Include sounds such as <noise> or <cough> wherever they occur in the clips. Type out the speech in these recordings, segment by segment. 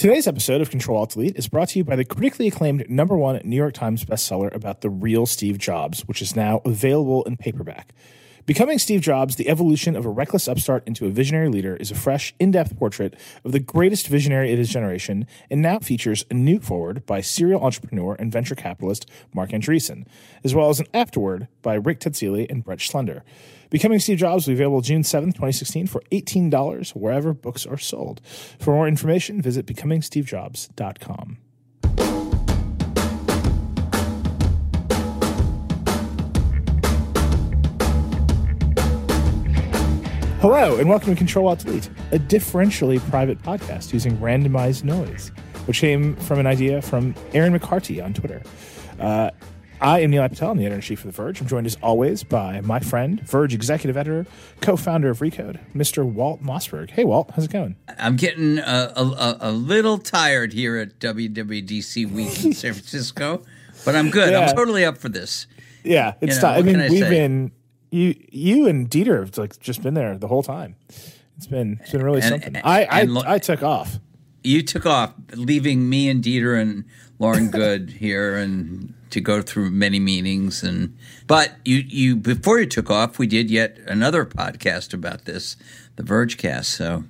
Today's episode of Control Alt Delete is brought to you by the critically acclaimed number one New York Times bestseller about the real Steve Jobs, which is now available in paperback. Becoming Steve Jobs, the evolution of a reckless upstart into a visionary leader, is a fresh, in depth portrait of the greatest visionary of his generation, and now features a new foreword by serial entrepreneur and venture capitalist Marc Andreessen, as well as an afterword by Rick Tetzeli and Brent Schlender. Becoming Steve Jobs will be available June 7th, 2016 for $18 wherever books are sold. For more information, visit becomingstevejobs.com. Hello, and welcome to Control Alt Delete, a differentially private podcast using randomized noise, which came from an idea from Aaron McCarty on Twitter. Uh, I am Nilay Patel, I'm the editor in chief of The Verge. I'm joined as always by my friend, Verge executive editor, co founder of Recode, Mr. Walt Mossberg. Hey, Walt, how's it going? I'm getting a, a, a little tired here at WWDC Week in San Francisco, but I'm good. Yeah. I'm totally up for this. Yeah, it's You know, time. I mean, I we've say? been you, you and Dieter have like just been there the whole time. It's been it's been really And- something. and- I I, lo- I took off. You took off, leaving me and Dieter and Lauren <laughs> Good here and to go through many meetings and but you you before you took off we did yet another podcast about this the Vergecast so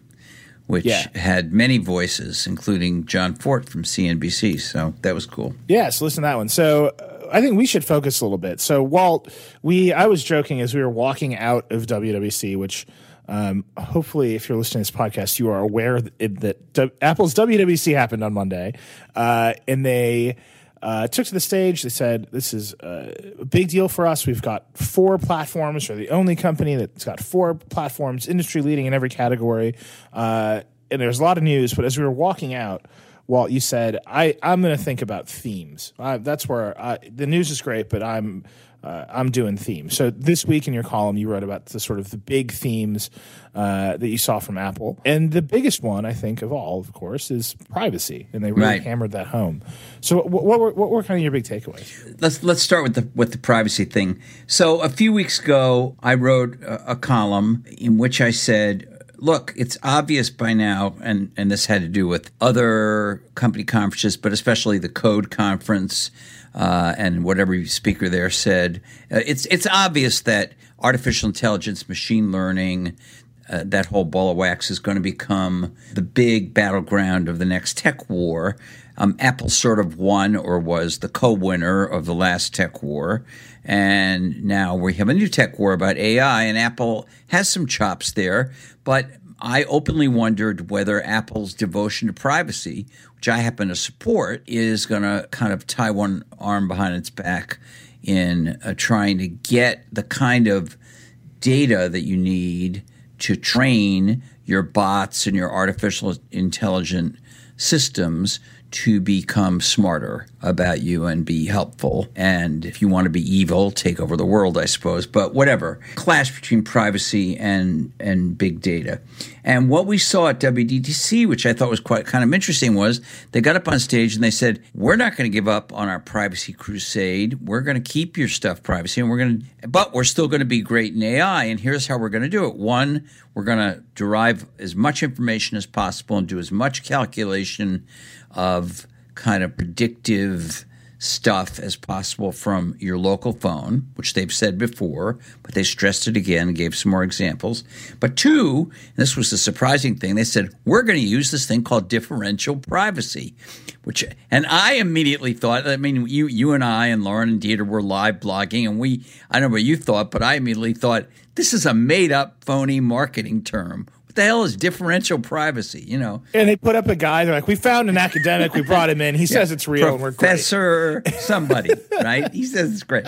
which Yeah. had many voices including Jon Fortt from CNBC so that was cool Yeah, so listen to that one. So I think we should focus a little bit. So Walt, we I was joking as we were walking out of WWDC, which um, hopefully, if you're listening to this podcast, you are aware that, that Apple's WWDC happened on Monday, uh, and they. Uh, took to the stage. They said, "This is uh, a big deal for us. We've got four platforms. We're the only company that's got four platforms, industry leading in every category." Uh, and there's a lot of news. But as we were walking out, Walt, you said, I, I'm going to think about themes. I, that's where I, the news is great, but I'm uh, I'm doing themes. So this week in your column, you wrote about the sort of the big themes uh, that you saw from Apple, and the biggest one, I think, of all, of course, is privacy, and they really Right. hammered that home. So what, what were what were kind of your big takeaways? let's let's start with the with the privacy thing. So a few weeks ago, I wrote a, a column in which I said, "Look, it's obvious by now," and and this had to do with other company conferences, but especially the Code conference. Uh, and whatever speaker there said, uh, it's it's obvious that artificial intelligence, machine learning, uh, that whole ball of wax is going to become the big battleground of the next tech war. Um, Apple sort of won or was the co-winner of the last tech war, and now we have a new tech war about AI. And Apple has some chops there, but I openly wondered whether Apple's devotion to privacy, which I happen to support, is going to kind of tie one arm behind its back in uh, trying to get the kind of data that you need to train your bots and your artificial intelligent systems to become smarter about you and be helpful. And if you want to be evil, take over the world, I suppose. But whatever. Clash between privacy and and big data. And what we saw at WWDC, which I thought was quite kind of interesting, was they got up on stage and they said, "We're not going to give up on our privacy crusade. We're going to keep your stuff privacy, and we're going to, but we're still going to be great in AI. And here's how we're going to do it: one, we're going to derive as much information as possible and do as much calculation of kind of predictive." stuff as possible from your local phone, which they've said before, but they stressed it again and gave some more examples. But two, this was the surprising thing, they said, we're going to use this thing called differential privacy, which, and I immediately thought, I mean, you, you and I and Lauren and Dieter were live blogging, and we, I don't know what you thought, but I immediately thought, this is a made up phony marketing term. What the hell is differential privacy? You know, And they put up a guy. They're like, "We found an academic. We brought him in. He <laughs> says it's real, and we're great." Professor somebody, <laughs> right? He says it's great.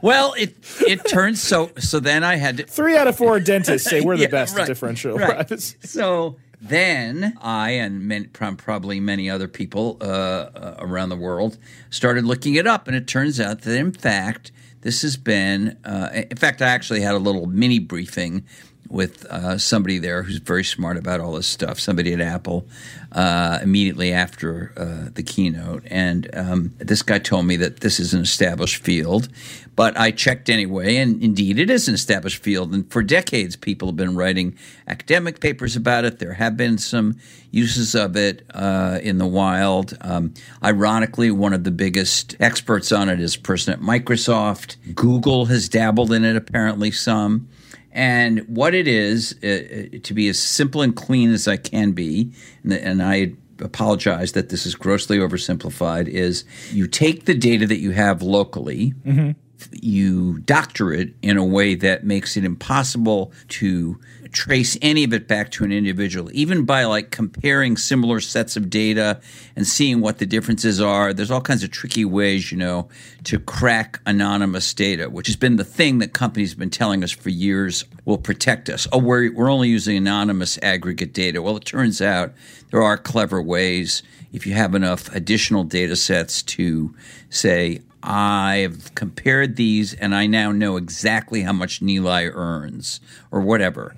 Well, it it turns so so then I had to Three out of four dentists say we're the <laughs> Yeah, best right, at differential right. privacy. So then I and many, probably many other people uh, uh, around the world started looking it up, and it turns out that in fact this has been. Uh, in fact, I actually had a little mini briefing with uh, somebody there who's very smart about all this stuff. Somebody at Apple uh, immediately after uh, the keynote, and um, this guy told me that this is an established field. But I checked anyway, and indeed, it is an established field. And for decades, people have been writing academic papers about it. There have been some uses of it uh, in the wild. Um, ironically, one of the biggest experts on it is a person at Microsoft. Google has dabbled in it apparently some. And what it is, uh, uh, to be as simple and clean as I can be, and, and I apologize that this is grossly oversimplified, is you take the data that you have locally, mm-hmm. you doctor it in a way that makes it impossible to trace any of it back to an individual, even by like comparing similar sets of data and seeing what the differences are. There's all kinds of tricky ways, you know, to crack anonymous data, which has been the thing that companies have been telling us for years will protect us. Oh, we're, we're only using anonymous aggregate data. Well, it turns out there are clever ways if you have enough additional data sets to say, I've compared these and I now know exactly how much Nilay earns or whatever.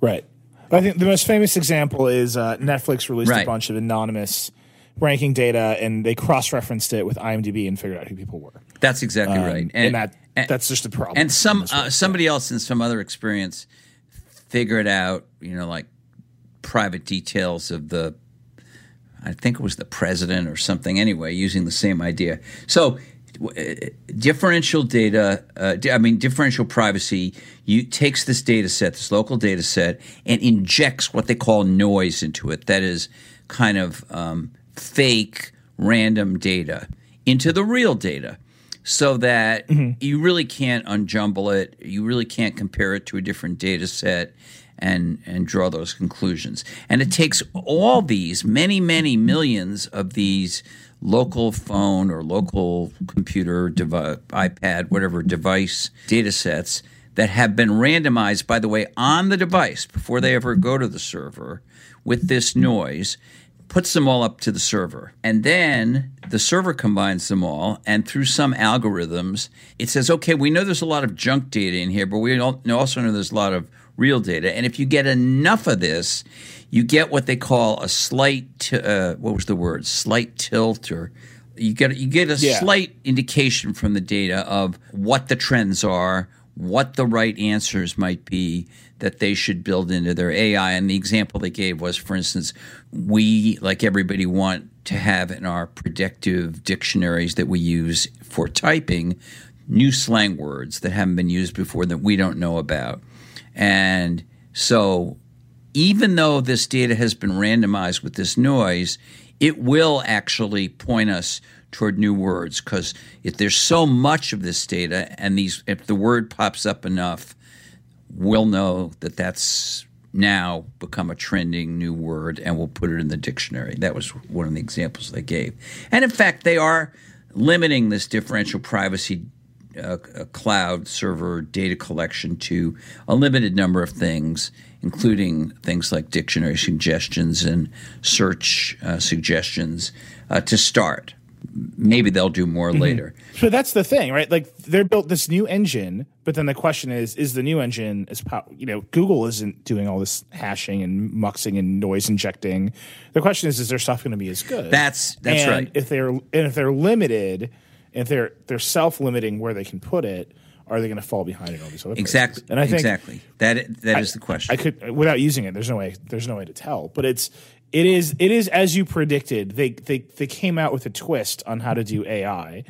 Right. I think the most famous example is uh, Netflix released Right. a bunch of anonymous ranking data, and they cross-referenced it with IMDb and figured out who people were. That's exactly Um, right. and, that that's just a problem. and some uh, somebody else in some other experience figured out, you know, like private details of the, I think it was the president or something. Anyway, using the same idea. So. Differential data, uh, I mean, differential privacy you, takes this data set, this local data set, and injects what they call noise into it. That is kind of um, fake, random data into the real data so that you really can't unjumble it. You really can't compare it to a different data set and and draw those conclusions. And it takes all these many many millions of these local phone or local computer iPad, whatever device data sets that have been randomized by the way on the device before they ever go to the server with this noise puts them all up to the server. And then the server combines them all, and through some algorithms, it says, okay, we know there's a lot of junk data in here, but we also know there's a lot of real data. And if you get enough of this, you get what they call a slight, t- uh, what was the word? Slight tilt or. You get you get a Yeah. slight indication from the data of what the trends are, what the right answers might be that they should build into their AI. And the example they gave was, for instance, we, like everybody, want to have in our predictive dictionaries that we use for typing new slang words that haven't been used before that we don't know about. And so, even though this data has been randomized with this noise, it will actually point us toward new words. Because if there's so much of this data and these if the word pops up enough we'll know that that's now become a trending new word and we'll put it in the dictionary. That was one of the examples they gave. And in fact they are limiting this differential privacy uh, uh, cloud server data collection to a limited number of things, including things like dictionary suggestions and search uh, suggestions uh, to start. Maybe they'll do more later. So that's the thing, right? Like they're built this new engine, but then the question is: Is the new engine as pow- you know? Google isn't doing all this hashing and muxing and noise injecting. The question is: Is their stuff going to be as good? That's- that's And right. If they're and if they're limited, if they're they're self limiting where they can put it, are they going to fall behind in all these other places? Exactly. And I think exactly. That that is the question. I could without using it. There's no way. There's no way to tell. But it's it is it is as you predicted. They they they came out with a twist on how to do AI,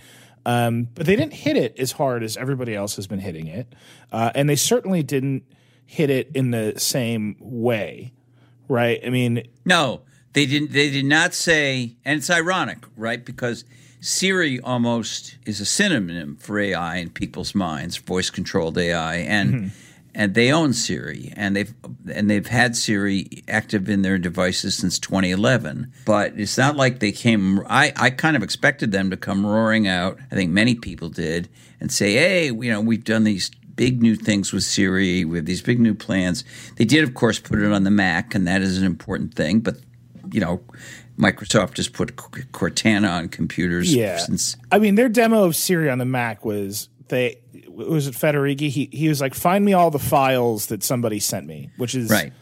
um, but they didn't hit it as hard as everybody else has been hitting it, uh, and they certainly didn't hit it in the same way. Right? I mean, No, they didn't. They did not say, and it's ironic, right? Because Siri almost is a synonym for AI in people's minds, voice-controlled AI, and mm-hmm. and they own Siri, and they've and they've had Siri active in their devices since 2011. But it's not like they came. I I kind of expected them to come roaring out. I think many people did, and say, hey, you know, we've done these big new things with Siri. We have these big new plans. They did, of course, put it on the Mac, and that is an important thing. But you know, Microsoft has put Cortana on computers yeah. since. I mean, their demo of Siri on the Mac was they was it Federighi? He he was like, find me all the files that somebody sent me, which is Right.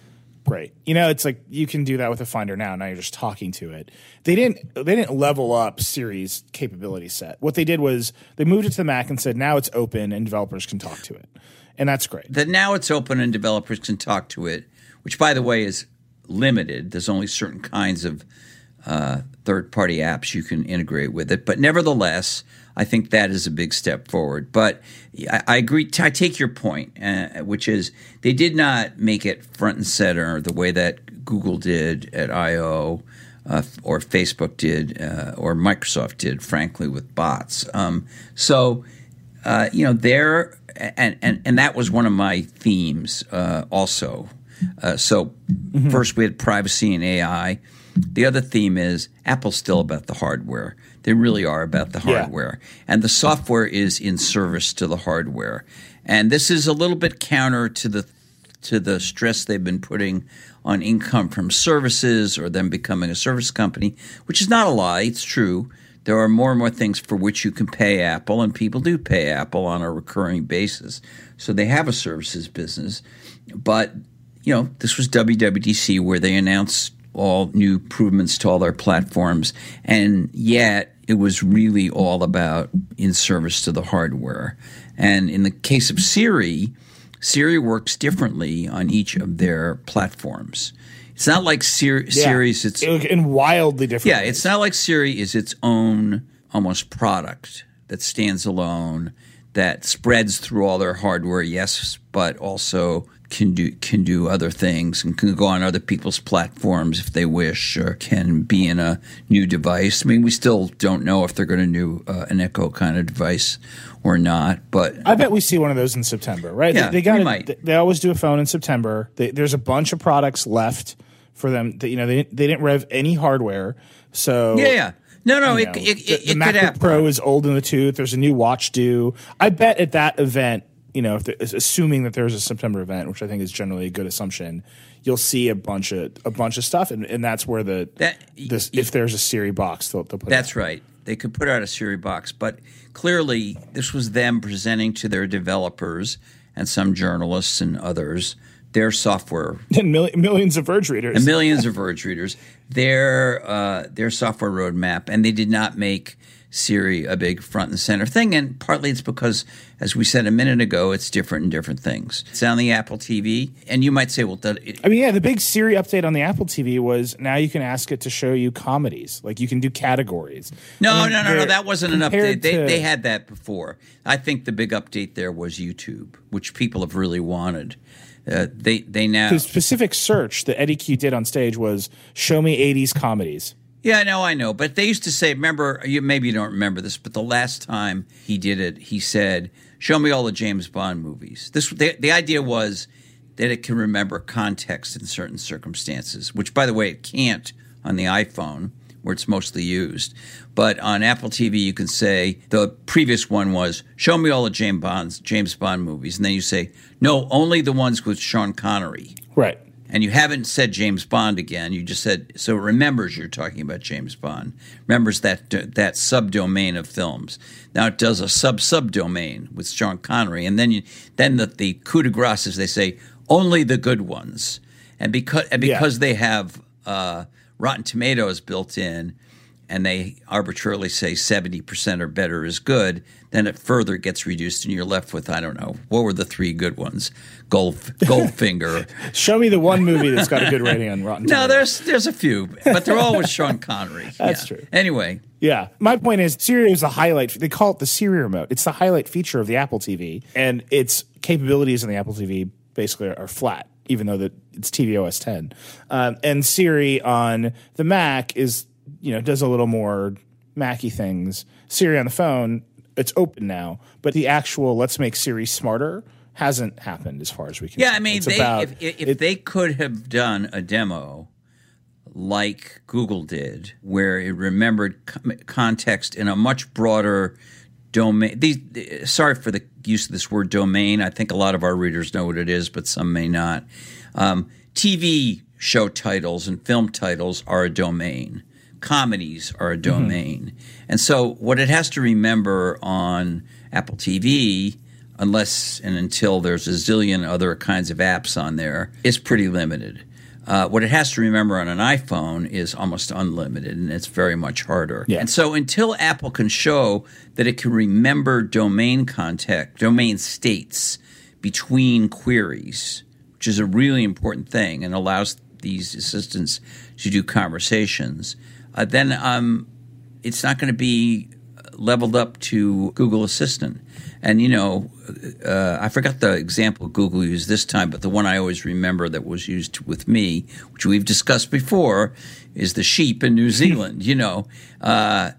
great. You know, it's like you can do that with a Finder now. Now you're just talking to it. They didn't they didn't level up Siri's capability set. What they did was they moved it to the Mac and said now it's open and developers can talk to it, and that's great. that now it's open and developers can talk to it, which by the way is limited. There's only certain kinds of uh, third party apps you can integrate with it. But nevertheless, I think that is a big step forward. But I, I agree. I take your point, uh, which is they did not make it front and center the way that Google did at I/O. Uh, or Facebook did, uh, or Microsoft did, frankly, with bots. Um, so, uh, you know, there, and, and, and that was one of my themes uh, also. Uh, so, first we had privacy and AI. The other theme is Apple's still about the hardware. They really are about the Yeah. hardware. And the software is in service to the hardware. And this is a little bit counter to the to the stress they've been putting on income from services or them becoming a service company, which is not a lie. It's true. There are more and more things for which you can pay Apple, and people do pay Apple on a recurring basis. So they have a services business. But, you know, this was WWDC where they announced all new improvements to all their platforms, and yet it was really all about in service to the hardware. And in the case of Siri, Siri works differently on each of their platforms. It's not like Siri, Yeah. Siri's its in wildly different. yeah, it's not like Siri is its own almost product that stands alone that spreads through all their hardware, yes, but also can do can do other things and can go on other people's platforms if they wish, or can be in a new device. I mean, we still don't know if they're going to do uh, an Echo kind of device or not, but I bet we see one of those in September, right? Yeah, they, they got might. They, they always do a phone in September. They, there's a bunch of products left for them. That, you know, they they didn't rev any hardware, so yeah, yeah. No, no, it, know, it, the, it, the could MacBook. Pro is old in the tooth. There's a new watch due. I bet at that event, you know, if there, assuming that there's a September event, which I think is generally a good assumption, you'll see a bunch of a bunch of stuff, and, and that's where the That- this if there's a Siri box, they'll, they'll put. That's right. They could put out a Siri box, but clearly this was them presenting to their developers and some journalists and others their software <laughs> and mil- millions of Verge readers. and millions of Verge readers their uh, their software roadmap, and they did not make Siri a big front and center thing. And partly it's because, as we said a minute ago, it's different in different things. It's on the Apple TV, and you might say, well, it, I mean, yeah, the big Siri update on the Apple TV was now you can ask it to show you comedies. Like you can do categories. No, no, no, no. That wasn't an update. They, to- they had that before. I think the big update there was YouTube, which people have really wanted. Uh, they they now. the specific search that Eddy Cue did on stage was show me 80s comedies. Yeah, no, I know. But they used to say, remember, you maybe you don't remember this, but the last time he did it, he said, "Show me all the James Bond movies." This the, the idea was that it can remember context in certain circumstances, which, by the way, it can't on the iPhone where it's mostly used. But on Apple TV, you can say the previous one was, "Show me all the James Bond's James Bond movies," and then you say, "No, only the ones with Sean Connery." Right. And you haven't said James Bond again. You just said so. It remembers you're talking about James Bond. Remembers that that subdomain of films. Now it does a sub subdomain with Sean Connery, and then you then the, the coup de grace is they say only the good ones, and because and Yeah. because they have uh, Rotten Tomatoes built in. And they arbitrarily say 70% or better is good, then it further gets reduced, and you're left with, I don't know, what were the three good ones? Gold, <laughs> Goldfinger, Show me the one movie that's got a good rating on Rotten <laughs> no, Tomatoes. there's there's a few, but they're all with Sean Connery. <laughs> That's Yeah. true. Anyway, Yeah. My point is Siri is the highlight. They call it the Siri remote. It's the highlight feature of the Apple TV. And its capabilities in the Apple TV basically are flat, even though that it's tvOS 10. Um, and Siri on the Mac is, you know, does a little more Macy things. Siri on the phone, it's open now, but the actual let's make Siri smarter hasn't happened as far as we can yeah, tell. I mean, they, about- if, if it- they could have done a demo like Google did, where it remembered context in a much broader domain. These, sorry for the use of this word domain. I think a lot of our readers know what it is, but some may not. Um, TV show titles and film titles are a domain. Comedies are a domain. And so what it has to remember on Apple TV, unless and until there's a zillion other kinds of apps on there, is pretty limited. Uh, what it has to remember on an iPhone is almost unlimited, and it's very much harder. Yeah. And so, until Apple can show that it can remember domain context, domain states between queries, which is a really important thing and allows these assistants to do conversations, uh, then um, it's not going to be leveled up to Google Assistant. And you know, uh, I forgot the example Google used this time, but the one I always remember that was used with me, which we've discussed before, is the sheep in New Zealand. you know, uh,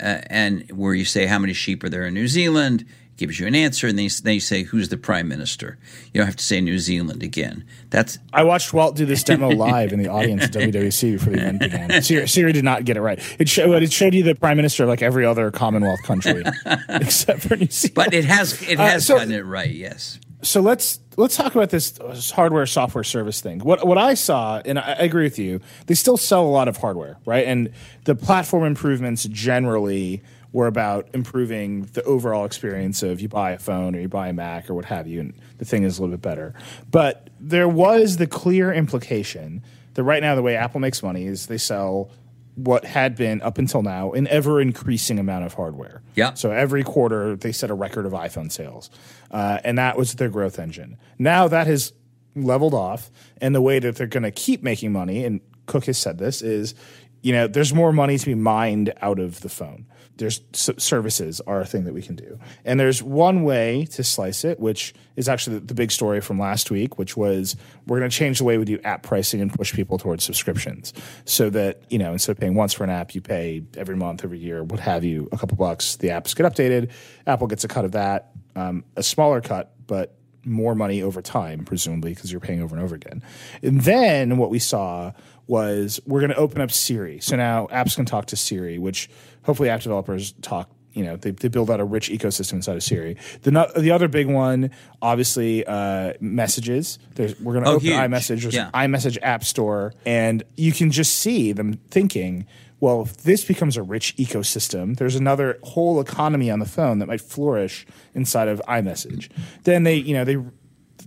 uh, and where you say how many sheep are there in New Zealand, gives you an answer, and they you say who's the prime minister. You don't have to say New Zealand again. That's I watched Walt do this demo <laughs> live in the audience at WWDC before the event began. Siri, Siri did not get it right. It showed it showed you the prime minister of like every other Commonwealth country <laughs> except for New Zealand. but it has it uh, has so- gotten it right. Yes. so let's let's talk about this hardware software service thing. What what I saw, and I, I agree with you, they still sell a lot of hardware, right? And the platform improvements generally were about improving the overall experience of you buy a phone or you buy a Mac or what have you, and the thing is a little bit better. But there was the clear implication that right now the way Apple makes money is they sell what had been up until now an ever increasing amount of hardware. Yeah. So every quarter they set a record of iPhone sales, uh, and that was their growth engine. Now that has leveled off, and the way that they're going to keep making money, and Cook has said this is, you know, there's more money to be mined out of the phone. There's services are a thing that we can do, and there's one way to slice it, which is actually the, the big story from last week, which was we're going to change the way we do app pricing and push people towards subscriptions, so that you know instead of paying once for an app, you pay every month, every year, what have you, a couple bucks. The apps get updated, Apple gets a cut of that, um, a smaller cut, but more money over time, presumably because you're paying over and over again. And then what we saw was we're going to open up Siri. So now apps can talk to Siri, which hopefully app developers talk. You know, they, they build out a rich ecosystem inside of Siri. The no, the other big one, obviously, uh, messages. There's, we're going to Oh, open huge. iMessage. There's Yeah. an iMessage app store, and you can just see them thinking, well, if this becomes a rich ecosystem, there's another whole economy on the phone that might flourish inside of iMessage. Then they, you know, they,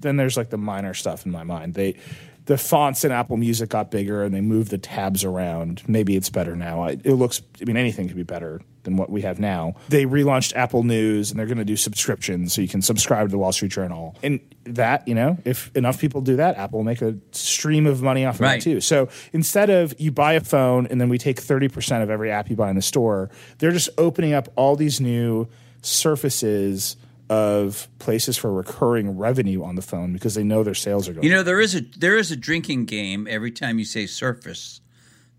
then there's like the minor stuff in my mind. They, the fonts in Apple Music got bigger and they moved the tabs around. Maybe it's better now. I- It looks, I mean, anything could be better than what we have now. They relaunched Apple News and they're going to do subscriptions so you can subscribe to the Wall Street Journal. And that, you know, if enough people do that, Apple will make a stream of money off of Right. it too. So instead of you buy a phone and then we take 30% of every app you buy in the store, they're just opening up all these new surfaces of places for recurring revenue on the phone because they know their sales are going You know, there is a there is a drinking game. Every time you say surface,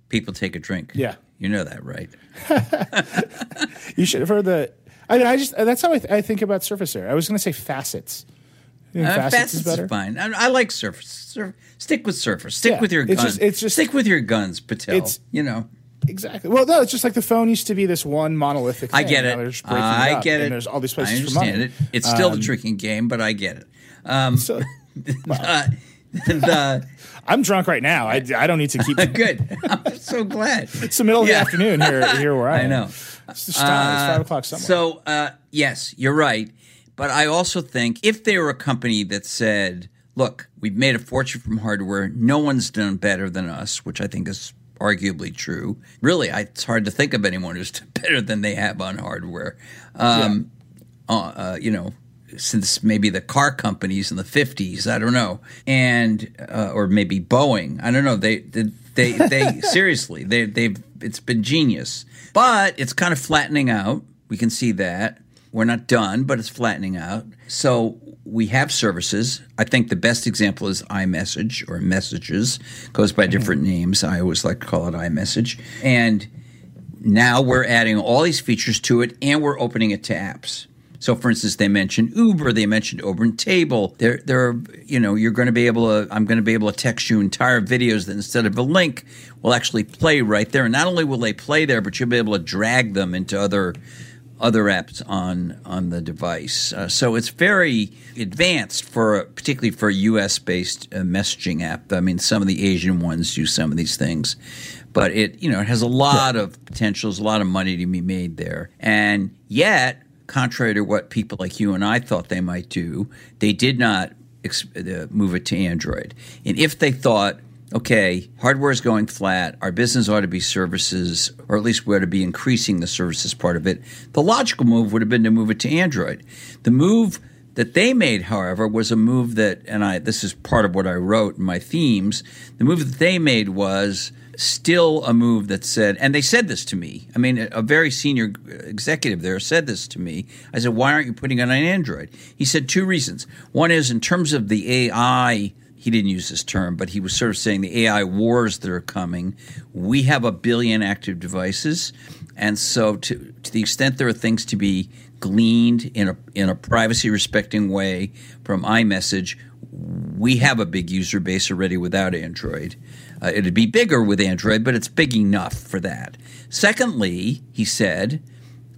people take a drink. Yeah. You know that, right? <laughs> You should have heard the. I, mean I just that's how I, th- I think about Surface Air. I was going to say facets. Uh, facets, facets is better. fine. I, I like surface. Sur- stick with surface. Stick Yeah, with your it's guns. just- it's just- stick with your guns, Patel. It's- you know. Exactly. Well, no, it's just like the phone used to be this one monolithic. Thing. I get it. breaking I get it. There's all these I places for understand money. it. It's still Um, the drinking game, but I get it. Um, So <laughs> <laughs> uh, the, I'm drunk right now. I, I don't need to keep. <laughs> good. I'm so glad. It's the middle of Yeah. the afternoon here. Here where I, I am. know. It's, just time. it's five o'clock somewhere. So, uh, yes, you're right. But I also think if they were a company that said, look, we've made a fortune from hardware, no one's done better than us, which I think is arguably true. Really, I, it's hard to think of anyone who's <laughs> better than they have on hardware. Um, uh, uh, you know, since maybe the car companies in the 50s, I don't know. And, uh, or maybe Boeing, I don't know. They, they, they, they <laughs> seriously, they, they've, it's been genius. But it's kind of flattening out. We can see that. We're not done, but it's flattening out. So we have services. I think the best example is iMessage or Messages, goes by different mm-hmm. names. I always like to call it iMessage. And now we're adding all these features to it and we're opening it to apps. So, for instance, they mentioned Uber, they mentioned Uber and Table. There, there, are, you know, you're going to be able to. I'm going to be able to text you entire videos that instead of a link will actually play right there. And not only will they play there, but you'll be able to drag them into other other apps on on the device. Uh, so it's very advanced for particularly for a U.S. based uh, messaging app. I mean, some of the Asian ones use some of these things, but it you know it has a lot yeah. of potentials, a lot of money to be made there, and yet. Contrary to what people like you and I thought they might do, they did not uh, move it to Android. And if they thought okay, hardware is going flat. Our business ought to be services, or at least we ought to be increasing the services part of it. The logical move would have been to move it to Android. The move that they made, however, was a move that, and I this is part of what I wrote in my themes. The move that they made was still a move that said, and they said this to me. I mean, a very senior executive there said this to me. I said, "Why aren't you putting it on Android?" He said two reasons. One is in terms of the AI he didn't use this term, but he was sort of saying the AI wars that are coming. We have a billion active devices, and so to to the extent there are things to be gleaned in a in a privacy respecting way from iMessage, we have a big user base already without Android. Uh, it'd be bigger with Android, but it's big enough for that. Secondly, he said,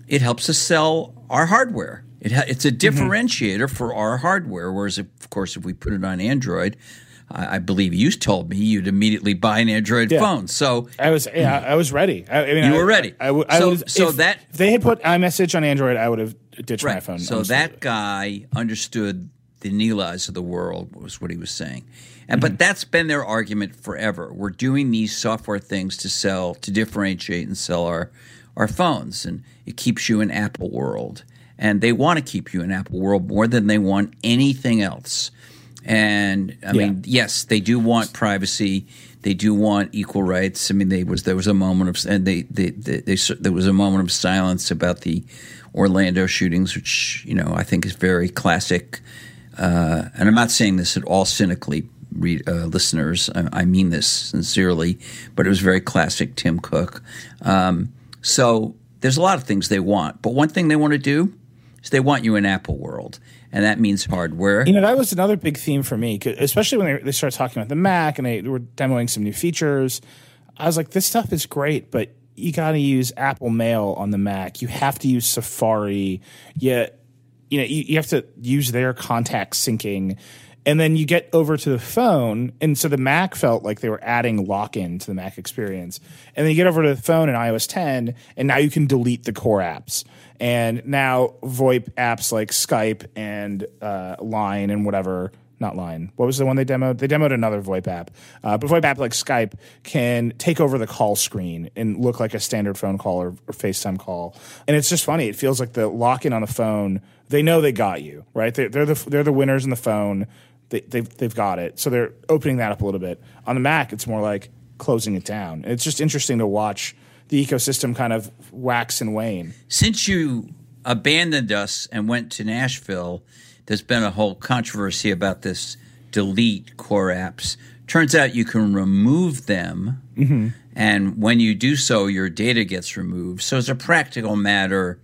it helps us sell our hardware. It ha- it's a mm-hmm. differentiator mm-hmm. for our hardware. Whereas, if, of course, if we put it on Android, I, I believe you told me you'd immediately buy an Android yeah. phone. So I was, yeah, I was ready. I, I mean, you were ready. I, I, so, so if, that if they had put iMessage on Android, I would have ditched right. my phone. So that guy understood the Nilays of the world was what he was saying. And mm-hmm. but that's been their argument forever. We're doing these software things to sell, to differentiate and sell our our phones, and it keeps you in Apple world and they want to keep you in Apple World more than they want anything else. And I yeah. mean, yes, they do want privacy. They do want equal rights. I mean, they was there was a moment of and they, they, they, they there was a moment of silence about the Orlando shootings, which you know I think is very classic. Uh, and I'm not saying this at all cynically, read, uh, listeners. I, I, mean this sincerely, but it was very classic Tim Cook. Um, so there's a lot of things they want, but one thing they want to do so they want you in Apple world, and that means hardware. You know, that was another big theme for me, especially when they, they started talking about the Mac and they were demoing some new features. I was like, this stuff is great, but you got to use Apple Mail on the Mac. You have to use Safari. Yet, you know, you, you have to use their contact syncing and then you get over to the phone, and so the Mac felt like they were adding lock in to the Mac experience. And then you get over to the phone in iOS 10, and now you can delete the core apps. And now VoIP apps like Skype and uh, Line and whatever not Line. What was the one they demoed? They demoed another VoIP app. Uh, but VoIP app like Skype can take over the call screen and look like a standard phone call or, or FaceTime call. And it's just funny. It feels like the lock in on the phone. They know they got you, right? They, they're the they're the winners in the phone they, they've they've got it. So they're opening that up a little bit. On the Mac, it's more like closing it down. And it's just interesting to watch the ecosystem kind of wax and wane. Since you abandoned us and went to Nashville, there's been a whole controversy about this delete core apps. Turns out you can remove them, mm-hmm. and when you do so, your data gets removed. So, as a practical matter,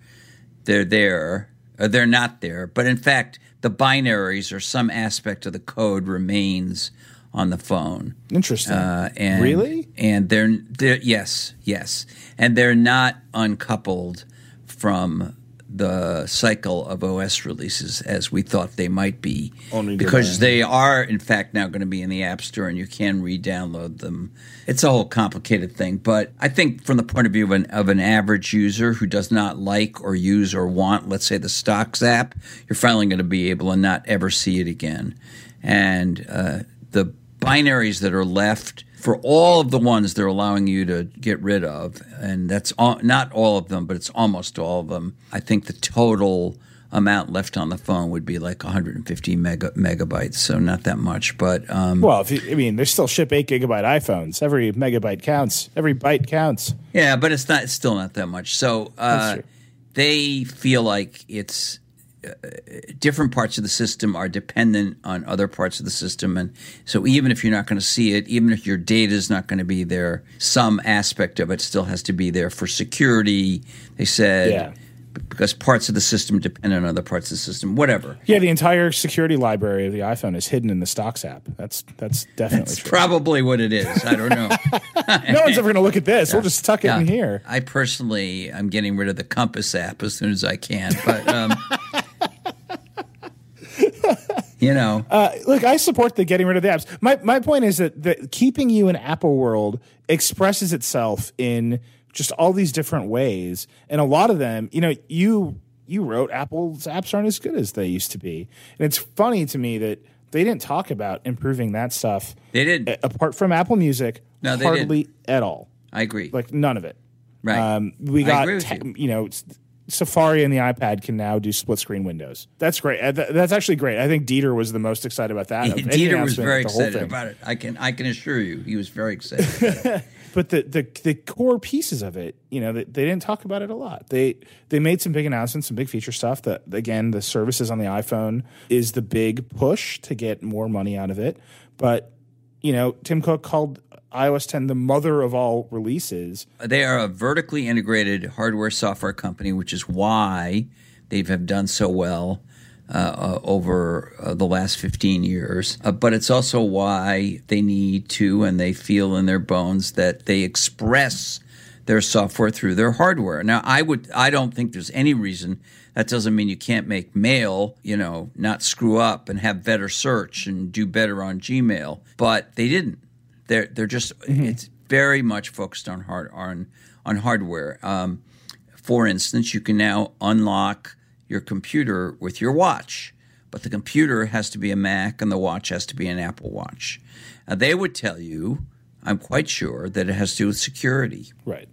they're there, or they're not there. But in fact, the binaries or some aspect of the code remains on the phone. Interesting. Uh, and, really? And they're, they're yes, yes, and they're not uncoupled from the cycle of OS releases as we thought they might be, Only because they are in fact now going to be in the App Store and you can re-download them. It's a whole complicated thing, but I think from the point of view of an of an average user who does not like or use or want, let's say, the Stocks app, you're finally going to be able to not ever see it again, and uh, the binaries that are left for all of the ones they're allowing you to get rid of, and that's all, not all of them, but it's almost all of them. I think the total amount left on the phone would be like 150 mega, megabytes, so not that much. But um, well, you, I mean, they still ship eight gigabyte iPhones. Every megabyte counts. Every byte counts. Yeah, but it's not. It's still not that much. So uh, they feel like it's different parts of the system are dependent on other parts of the system. And so even if you're not going to see it, even if your data is not going to be there, some aspect of it still has to be there for security. They said. Yeah. Because parts of the system depend on other parts of the system, whatever. Yeah, the entire security library of the iPhone is hidden in the Stocks app. That's that's definitely that's probably what it is. I don't know. <laughs> no one's ever going to look at this. Yeah. We'll just tuck it yeah. in here. I personally, I'm getting rid of the Compass app as soon as I can. But um, You know, Uh, look, I support the getting rid of the apps. My my point is that the, keeping you in Apple world expresses itself in just all these different ways, and a lot of them, you know, you you wrote Apple's apps aren't as good as they used to be, and it's funny to me that they didn't talk about improving that stuff. they did. a- apart from Apple Music, No, they hardly at all. I agree. Like none of it. right. Um, we got with te- you. you. know Safari and the iPad can now do split screen windows. That's great. Uh, that's actually great. I think Dieter was the most excited about that. <laughs> Dieter was very excited about it. I can I can assure you, he was very excited. <laughs> But the, the the core pieces of it, you know, they, they didn't talk about it a lot. They they made some big announcements, some big feature stuff. That again, the services on the iPhone is the big push to get more money out of it. But you know, Tim Cook called iOS 10 the mother of all releases. They are a vertically integrated hardware software company, which is why they have done so well uh, uh, over uh, the last 15 years. Uh, but it's also why they need to, and they feel in their bones that they express their software through their hardware. Now, I would, I don't think there's any reason. That doesn't mean you can't make mail, you know, not screw up and have better search and do better on Gmail. But they didn't. They're they're just it's very much focused on hard on on hardware. Um, for instance, you can now unlock your computer with your watch, but the computer has to be a Mac and the watch has to be an Apple Watch. Now, they would tell you, I'm quite sure, that it has to do with security. Right.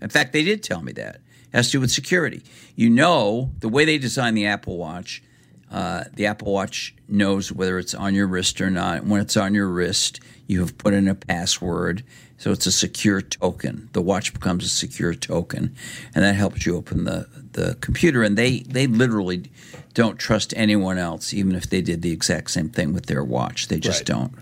In fact, they did tell me that. It has to do with security. You know, the way they design the Apple Watch, uh, the Apple Watch knows whether it's on your wrist or not. When it's on your wrist, you have put in a password. So it's a secure token. The watch becomes a secure token, and that helps you open the, the computer. And they, they literally don't trust anyone else, even if they did the exact same thing with their watch. They just Right. don't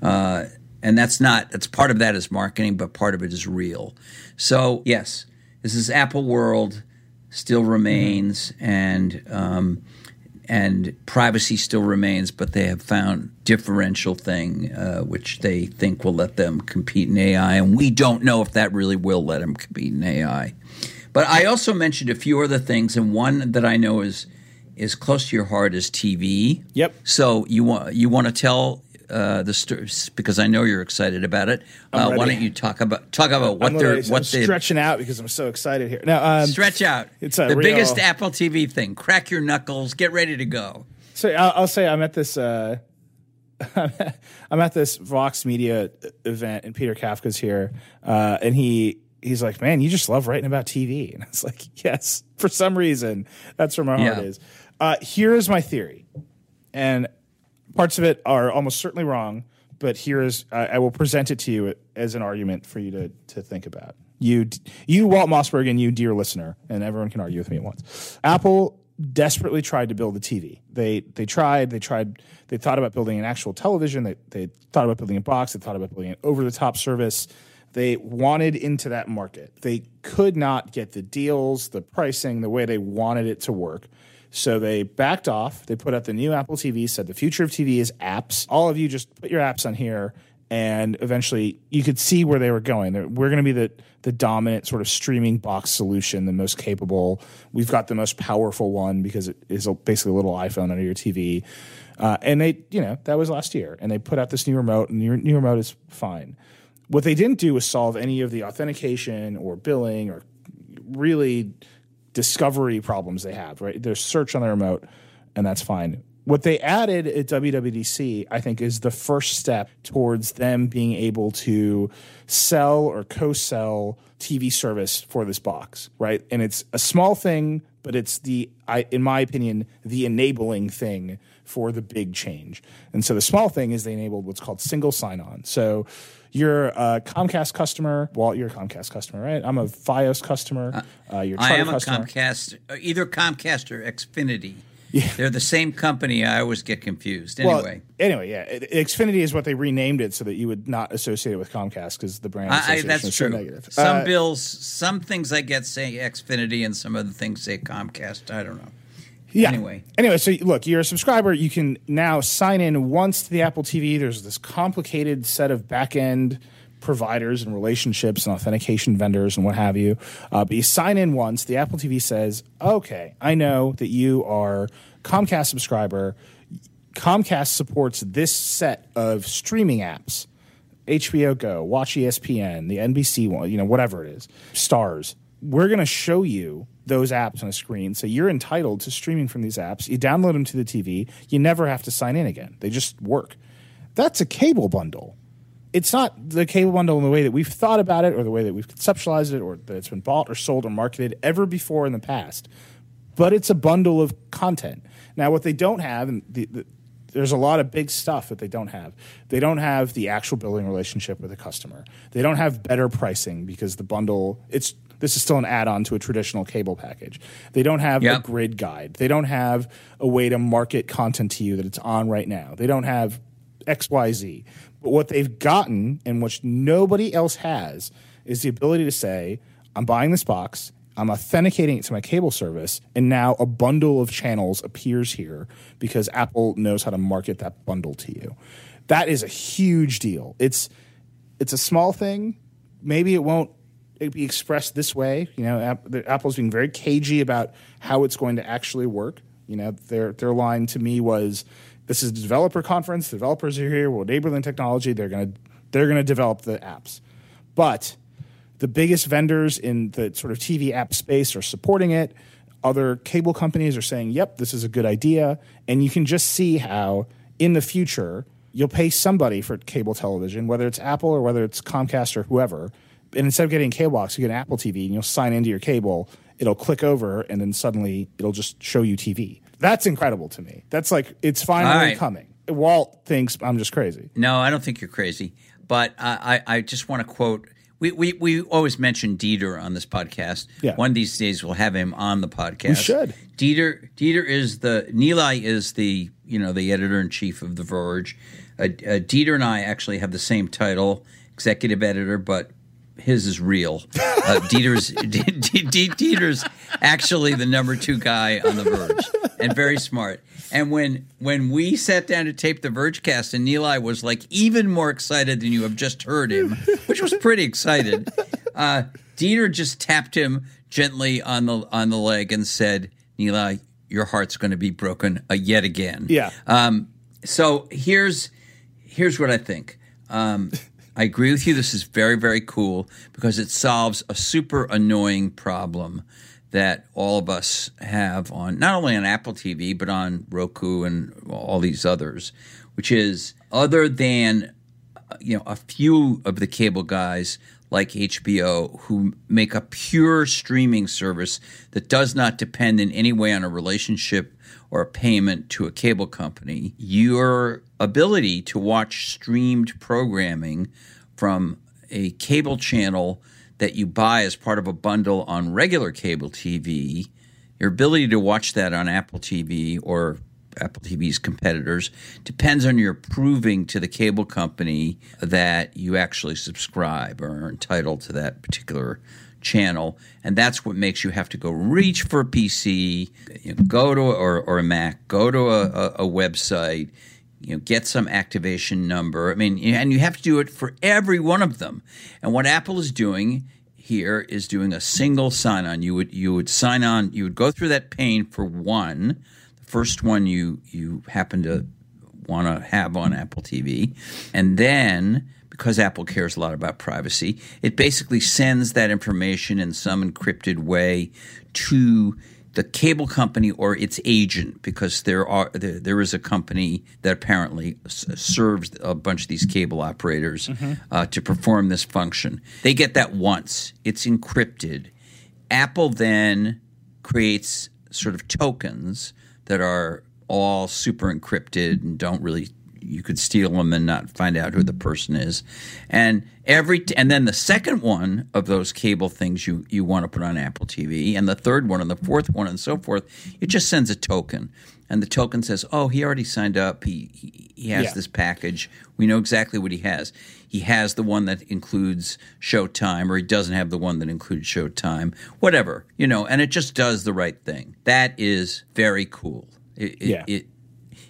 Uh, and that's not that's part of that is marketing but part of it is real so yes this is apple world still remains and um, and privacy still remains but they have found differential thing uh, which they think will let them compete in ai and we don't know if that really will let them compete in ai but i also mentioned a few other things and one that i know is is close to your heart is tv Yep. so you want you want to tell uh, the story because I know you're excited about it. Uh, why don't you talk about talk about what I'm, they're literally- what they stretching out because I'm so excited here. Now, um, stretch out? It's a the real- biggest Apple TV thing. Crack your knuckles. Get ready to go. So I'll, I'll say I'm at this. Uh, <laughs> I'm at this Vox Media event, and Peter Kafka's here, uh, and he he's like, "Man, you just love writing about TV," <laughs> and I was like, "Yes, for some reason, that's where my heart Yeah. is." Uh, here is my theory, and parts of it are almost certainly wrong, but here is I, I will present it to you as an argument for you to to think about. You, you, Walt Mossberg, and you, dear listener, and everyone can argue with me at once. Apple desperately tried to build a TV. They they tried. They tried. They thought about building an actual television. They they thought about building a box. They thought about building an over the top service. They wanted into that market. They could not get the deals, the pricing, the way they wanted it to work. So they backed off. They put out the new Apple TV, said the future of TV is apps. All of you just put your apps on here. And eventually you could see where they were going. We're going to be the, the dominant sort of streaming box solution, the most capable. We've got the most powerful one because it is basically a little iPhone under your TV. Uh, and they, you know, that was last year. And they put out this new remote, and the new remote is fine. What they didn't do was solve any of the authentication or billing or really discovery problems they have, right? There's search on the remote, and that's fine. What they added at WWDC, I think, is the first step towards them being able to sell or co sell TV service for this box, right? And it's a small thing, but it's the, I, in my opinion, the enabling thing for the big change. And so the small thing is they enabled what's called single sign on. So you're a Comcast customer. Well, you're a Comcast customer, right? I'm a FiOS customer. Uh, you're a I Charter am a. Comcast, uh, either Comcast or Xfinity. They're the same company. I always get confused. Anyway, Well, anyway, yeah. Xfinity is what they renamed it so that you would not associate it with Comcast because the brand I, I, association that's is so true. negative. Some Uh, bills, some things I get say Xfinity, and some other things say Comcast. I don't know. Yeah. anyway. Anyway, so look, you're a subscriber. You can now sign in once to the Apple TV. There's this complicated set of back end providers and relationships and authentication vendors and what have you. Uh, but you sign in once. The Apple TV says, "Okay, I know that you are Comcast subscriber." Comcast supports this set of streaming apps. HBO Go, Watch ESPN, the NBC one, you know, whatever it is, Starz. We're going to show you those apps on a screen. So you're entitled to streaming from these apps. You download them to the TV. You never have to sign in again. They just work. That's a cable bundle. It's not the cable bundle in the way that we've thought about it or the way that we've conceptualized it or that it's been bought or sold or marketed ever before in the past. But it's a bundle of content. Now, what they don't have, and the, the, there's a lot of big stuff that they don't have. They don't have the actual billing relationship with the customer. They don't have better pricing because the bundle it's this is still an add-on to a traditional cable package. They don't have Yep. a grid guide. They don't have a way to market content to you that it's on right now. They don't have XYZ. But what they've gotten and which nobody else has is the ability to say, I'm buying this box, I'm authenticating it to my cable service, and now a bundle of channels appears here because Apple knows how to market that bundle to you. That is a huge deal. It's it's a small thing. Maybe it won't be expressed this way. You know, Apple's being very cagey about how it's going to actually work. You know, their their line to me was, "This is a developer conference. The developers are here. We're enabling technology. They're gonna they're gonna develop the apps." But the biggest vendors in the sort of TV app space are supporting it. Other cable companies are saying, "Yep, this is a good idea," and you can just see how in the future you'll pay somebody for cable television, whether it's Apple or whether it's Comcast or whoever. And instead of getting cable box, you get an Apple TV, and you'll sign into your cable. It'll click over, and then suddenly it'll just show you TV. That's incredible to me. That's like it's finally All right. coming. Walt thinks I'm just crazy. No, I don't think you're crazy. But I, I, I just want to quote. We, we, we always mention Dieter on this podcast. Yeah. One of these days we'll have him on the podcast. We should. Dieter Dieter is the Nilay is the you know the editor in chief of The Verge. Uh, uh, Dieter and I actually have the same title, executive editor, but his is real. Uh, Dieter's <laughs> D- D- D- Dieter's actually the number two guy on The Verge, and very smart. And when when we sat down to tape the Vergecast, and Nilay was like even more excited than you have just heard him, which was pretty excited. Uh, Dieter just tapped him gently on the on the leg and said, "Nilay, your heart's going to be broken uh, yet again." Yeah. Um, so here's here's what I think. Um, I agree with you. This is very very cool because it solves a super annoying problem that all of us have on not only on Apple TV but on Roku and all these others, which is other than uh, you know a few of the cable guys like HBO who make a pure streaming service that does not depend in any way on a relationship or a payment to a cable company, your ability to watch streamed programming from a cable channel that you buy as part of a bundle on regular cable TV, your ability to watch that on Apple TV or Apple TV's competitors depends on your proving to the cable company that you actually subscribe or are entitled to that particular channel, and that's what makes you have to go reach for a PC, you know, go to or, or a Mac, go to a, a, a website, you know, get some activation number. I mean, and you have to do it for every one of them. And what Apple is doing here is doing a single sign on. You would you would sign on. You would go through that pain for one, first one you you happen to want to have on Apple TV, and then because Apple cares a lot about privacy, it basically sends that information in some encrypted way to the cable company or its agent because there are there, there is a company that apparently s- serves a bunch of these cable operators uh, to perform this function. They get that once. It's encrypted. Apple then creates sort of tokens that are all super encrypted and don't really you could steal them and not find out who the person is. And every and then the second one of those cable things you you want to put on Apple TV and the third one and the fourth one and so forth it just sends a token. And the token says oh he already signed up. He he, he has Yeah. this package. We know exactly what he has. He has the one that includes Showtime or he doesn't have the one that includes Showtime. Whatever you know and it just does the right thing. That is very cool. It, it, Yeah. it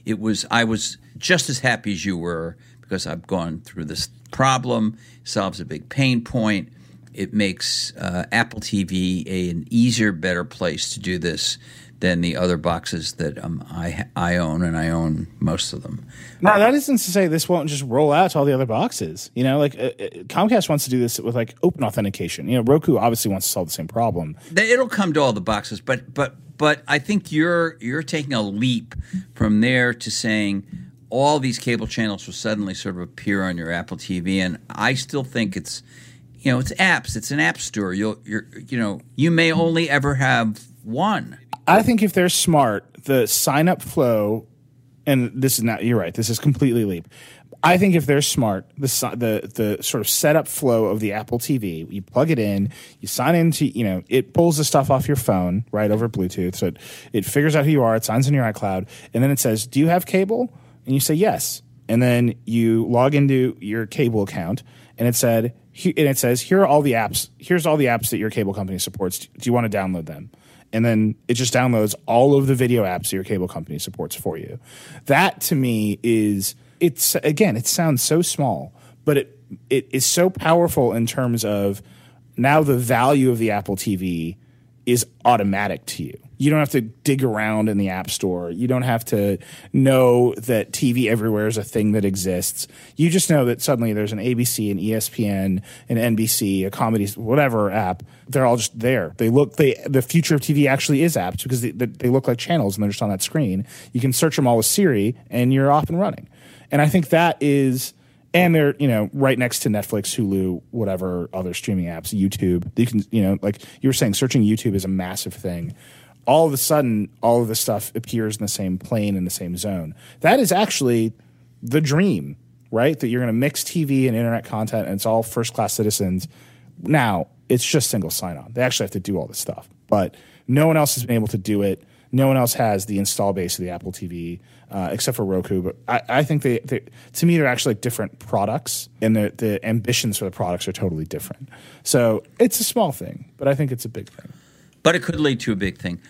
it was I was just as happy as you were because I've gone through this problem, solves a big pain point. It makes uh, Apple TV a, an easier, better place to do this than the other boxes that um, I I own, and I own most of them. Now that isn't to say this won't just roll out to all the other boxes. You know, like uh, uh, Comcast wants to do this with like open authentication. You know, Roku obviously wants to solve the same problem. It'll come to all the boxes, but but but I think you're you're taking a leap from there to saying all these cable channels will suddenly sort of appear on your Apple TV, and I still think it's you know it's apps. It's an app store. You'll you're you know you may only ever have one. I think if they're smart, the sign up flow, and this is not, you're right, this is completely leap. I think if they're smart, the the the sort of setup flow of the Apple TV, you plug it in, you sign into, you know, it pulls the stuff off your phone right over Bluetooth, so it, it figures out who you are, it signs in your iCloud, and then it says, "Do you have cable?" And you say yes, and then you log into your cable account, and it said, and it says, "Here are all the apps. Here's all the apps that your cable company supports. Do you want to download them?" and then it just downloads all of the video apps that your cable company supports for you. That to me is it's again, it sounds so small, but it it is so powerful in terms of now the value of the Apple TV is automatic to you. You don't have to dig around in the App Store. You don't have to know that TV everywhere is a thing that exists. You just know that suddenly there's an ABC, an ESPN, an NBC, a comedy, whatever app. They're all just there. They look. They the future of TV actually is apps because they, they look like channels and they're just on that screen. You can search them all with Siri, and you're off and running. And I think that is and they're you know right next to Netflix, Hulu, whatever other streaming apps, YouTube. You can you know like you were saying, searching YouTube is a massive thing. All of a sudden, all of this stuff appears in the same plane in the same zone. That is actually the dream, right? That you're going to mix TV and internet content, and it's all first class citizens. Now it's just single sign on. They actually have to do all this stuff, but no one else has been able to do it. No one else has the install base of the Apple TV uh, except for Roku. But I, I think they, they, to me, they're actually like different products, and the the ambitions for the products are totally different. So it's a small thing, but I think it's a big thing. But it could lead to a big thing.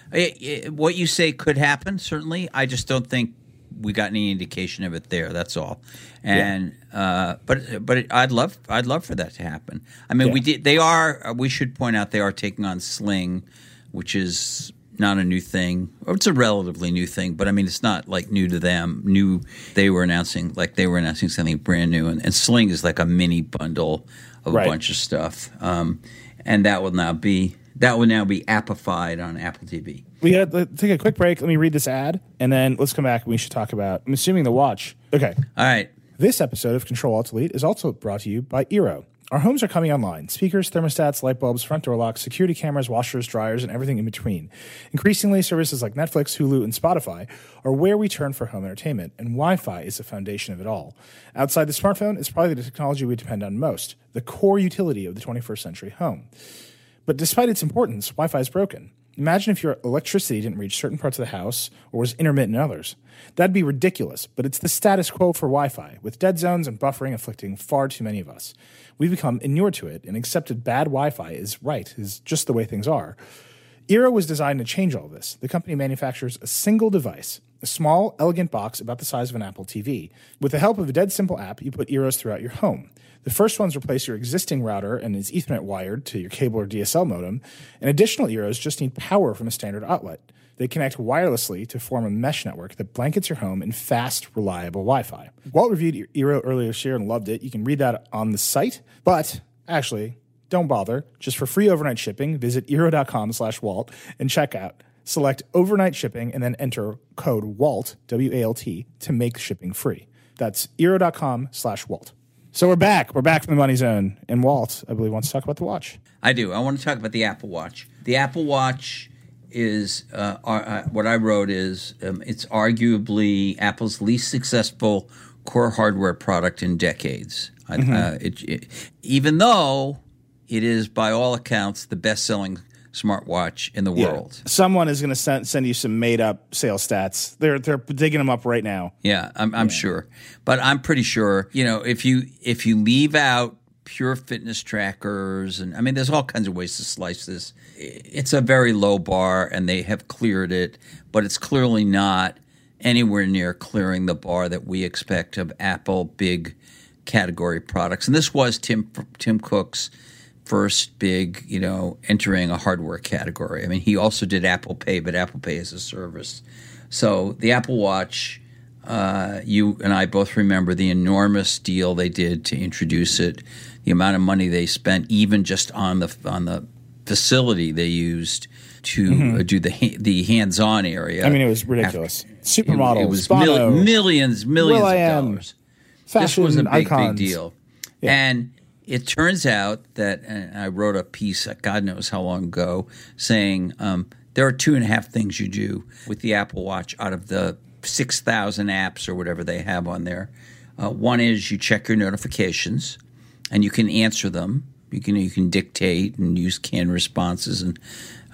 What you say could happen, certainly. I just don't think we got any indication of it there. That's all. And yeah. uh, but but it, I'd love I'd love for that to happen. I mean, yeah. we did. They are. We should point out they are taking on Sling, which is not a new thing. Or it's a relatively new thing, but I mean, it's not like new to them. New, they were announcing like they were announcing something brand new, and, and Sling is like a mini bundle of right. a bunch of stuff, um, and that will now be that will now be appified on Apple TV. We got to take a quick break. Let me read this ad, and then let's come back. and We should talk about. I'm assuming the watch. Okay. All right. This episode of Control Alt Delete is also brought to you by Eero. Our homes are coming online speakers, thermostats, light bulbs, front door locks, security cameras, washers, dryers, and everything in between. Increasingly, services like Netflix, Hulu, and Spotify are where we turn for home entertainment, and Wi Fi is the foundation of it all. Outside the smartphone is probably the technology we depend on most, the core utility of the 21st century home. But despite its importance, Wi Fi is broken. Imagine if your electricity didn't reach certain parts of the house or was intermittent in others. That'd be ridiculous, but it's the status quo for Wi Fi, with dead zones and buffering afflicting far too many of us. We've become inured to it and accepted bad Wi Fi is right, is just the way things are. Eero was designed to change all this. The company manufactures a single device, a small, elegant box about the size of an Apple TV. With the help of a dead simple app, you put Eeros throughout your home. The first ones replace your existing router and is Ethernet wired to your cable or DSL modem, and additional Eeros just need power from a standard outlet. They connect wirelessly to form a mesh network that blankets your home in fast, reliable Wi Fi. Walt reviewed Eero earlier this year and loved it. You can read that on the site, but actually, don't bother. Just for free overnight shipping, visit Eero.com slash Walt and check out. Select overnight shipping and then enter code WALT, W A L T, to make shipping free. That's Eero.com slash Walt. So we're back. We're back from the money zone. And Walt, I believe, wants to talk about the watch. I do. I want to talk about the Apple Watch. The Apple Watch is uh, uh, what I wrote is um, it's arguably Apple's least successful core hardware product in decades. Mm-hmm. Uh, it, it, even though it is, by all accounts, the best-selling smartwatch in the yeah. world. Someone is going to send, send you some made up sales stats. They're they're digging them up right now. Yeah, I'm, I'm yeah. sure, but I'm pretty sure you know if you if you leave out pure fitness trackers and I mean there's all kinds of ways to slice this. It's a very low bar and they have cleared it, but it's clearly not anywhere near clearing the bar that we expect of Apple big category products. And this was Tim Tim Cook's first big, you know, entering a hardware category. I mean, he also did Apple Pay, but Apple Pay is a service. So the Apple Watch, uh, you and I both remember the enormous deal they did to introduce it, the amount of money they spent, even just on the on the facility they used to mm-hmm. uh, do the the hands on area. I mean, it was ridiculous. Supermodels, it, it was mil- millions, millions of dollars. this was a big, icons. big deal, yeah. and it turns out that I wrote a piece, God knows how long ago, saying um, there are two and a half things you do with the Apple Watch out of the 6,000 apps or whatever they have on there. Uh, one is you check your notifications and you can answer them. You can you can dictate and use canned responses and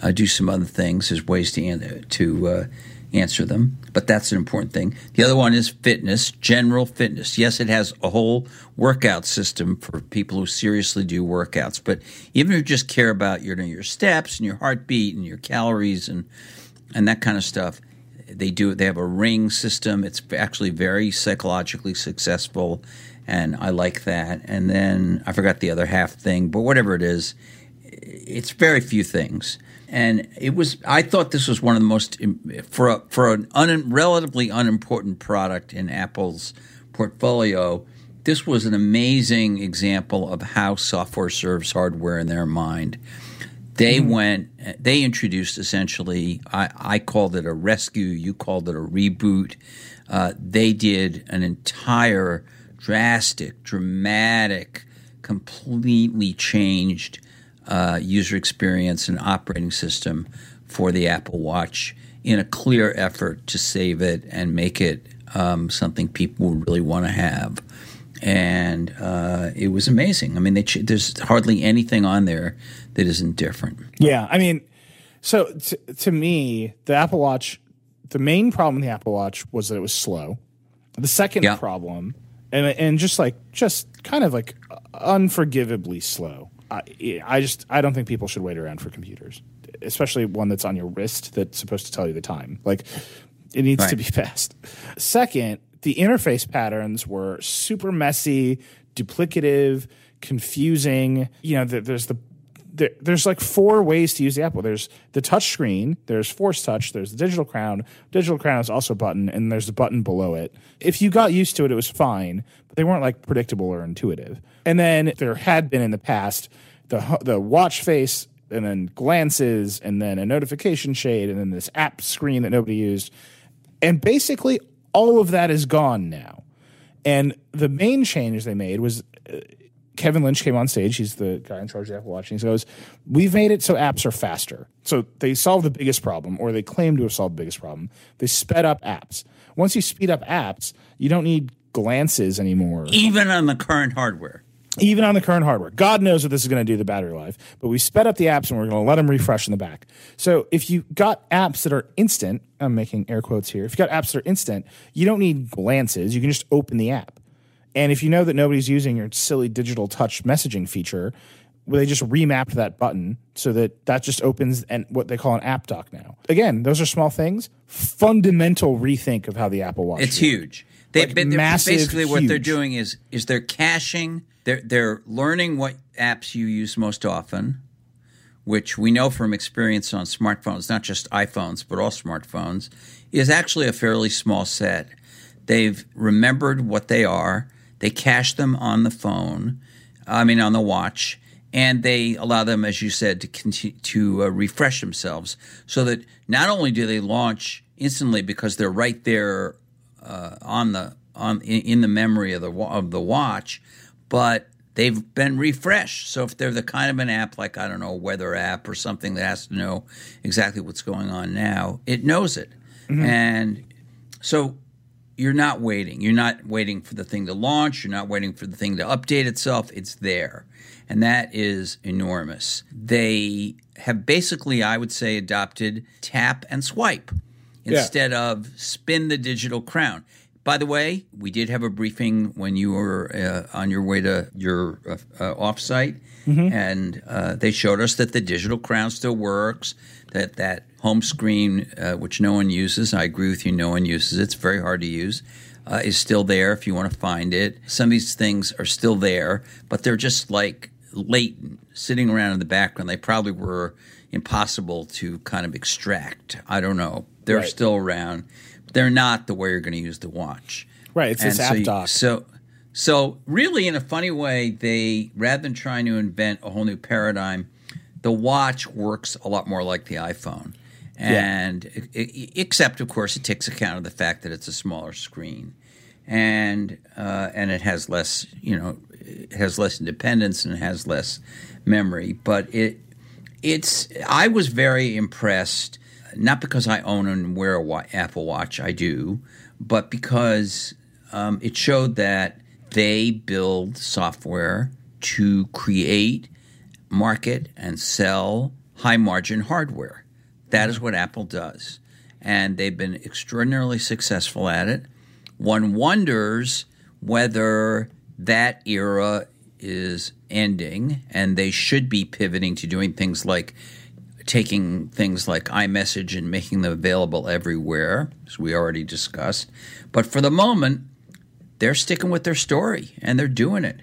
uh, do some other things. There's ways to to uh, answer them, but that's an important thing. The other one is fitness, general fitness. Yes, it has a whole workout system for people who seriously do workouts, but even if you just care about your your steps and your heartbeat and your calories and and that kind of stuff, they do. They have a ring system. It's actually very psychologically successful, and I like that. And then I forgot the other half thing, but whatever it is, it's very few things and it was I thought this was one of the most for a, for an un, relatively unimportant product in Apple's portfolio. This was an amazing example of how software serves hardware in their mind. They mm-hmm. went, they introduced essentially, I, I, called it a rescue, you called it a reboot. Uh, they did an entire drastic, dramatic, completely changed uh, user experience and operating system for the Apple Watch in a clear effort to save it and make it um, something people really want to have. And uh, it was amazing. I mean, ch- there's hardly anything on there that isn't different. Yeah, I mean, so t- to me, the Apple Watch, the main problem with the Apple Watch was that it was slow. The second yeah. problem, and and just like just kind of like unforgivably slow, I, I just I don't think people should wait around for computers, especially one that's on your wrist that's supposed to tell you the time. Like it needs right. to be <laughs> fast. Second, the interface patterns were super messy, duplicative, confusing. You know, there's the there, there's like four ways to use the Apple. There's the touch screen, there's Force Touch, there's the digital crown. Digital crown is also a button, and there's a button below it. If you got used to it, it was fine, but they weren't like predictable or intuitive. And then there had been in the past the the watch face, and then glances, and then a notification shade, and then this app screen that nobody used, and basically all of that is gone now. And the main change they made was uh, Kevin Lynch came on stage. He's the guy in charge of Apple Watch. And he goes, We've made it so apps are faster. So they solved the biggest problem, or they claim to have solved the biggest problem. They sped up apps. Once you speed up apps, you don't need glances anymore. Even on the current hardware. Even on the current hardware. God knows what this is going to do the battery life, but we sped up the apps and we're going to let them refresh in the back. So if you got apps that are instant, I'm making air quotes here. If you got apps that are instant, you don't need glances. You can just open the app. And if you know that nobody's using your silly digital touch messaging feature, well, they just remapped that button so that that just opens and what they call an app dock now. Again, those are small things. Fundamental rethink of how the Apple Watch. It's works. huge. They, like massive, basically huge. what they're doing is is they're caching. They're they're learning what apps you use most often, which we know from experience on smartphones, not just iPhones but all smartphones, is actually a fairly small set. They've remembered what they are they cache them on the phone, I mean, on the watch, and they allow them, as you said, to continue to uh, refresh themselves so that not only do they launch instantly because they're right there uh, on the on in, in the memory of the of the watch, but they've been refreshed. So if they're the kind of an app like I don't know, a weather app or something that has to know exactly what's going on now, it knows it. Mm-hmm. And so you're not waiting. You're not waiting for the thing to launch. You're not waiting for the thing to update itself. It's there. And that is enormous. They have basically, I would say, adopted tap and swipe instead yeah. of spin the digital crown. By the way, we did have a briefing when you were uh, on your way to your uh, uh, offsite, mm-hmm. and uh, they showed us that the digital crown still works. That that home screen, uh, which no one uses. I agree with you, no one uses. It's very hard to use. Uh, is still there if you want to find it. Some of these things are still there, but they're just like latent, sitting around in the background. They probably were impossible to kind of extract. I don't know. They're Right. still around. They're not the way you're going to use the watch. Right, it's this And app so, you- dock. So, so really, in a funny way, they rather than trying to invent a whole new paradigm, the watch works a lot more like the iPhone, and i- i- except of course it takes account of the fact that it's a smaller screen, and uh, and it has less, you know, it has less independence and it has less memory, but it it's I was very impressed, not because I own and wear a Apple Watch, I do, but because um, it showed that they build software to create, market, and sell high margin hardware. That is what Apple does. And they've been extraordinarily successful at it. One wonders whether that era is ending and they should be pivoting to doing things like taking things like iMessage and making them available everywhere, as we already discussed. But for the moment, they're sticking with their story and they're doing it.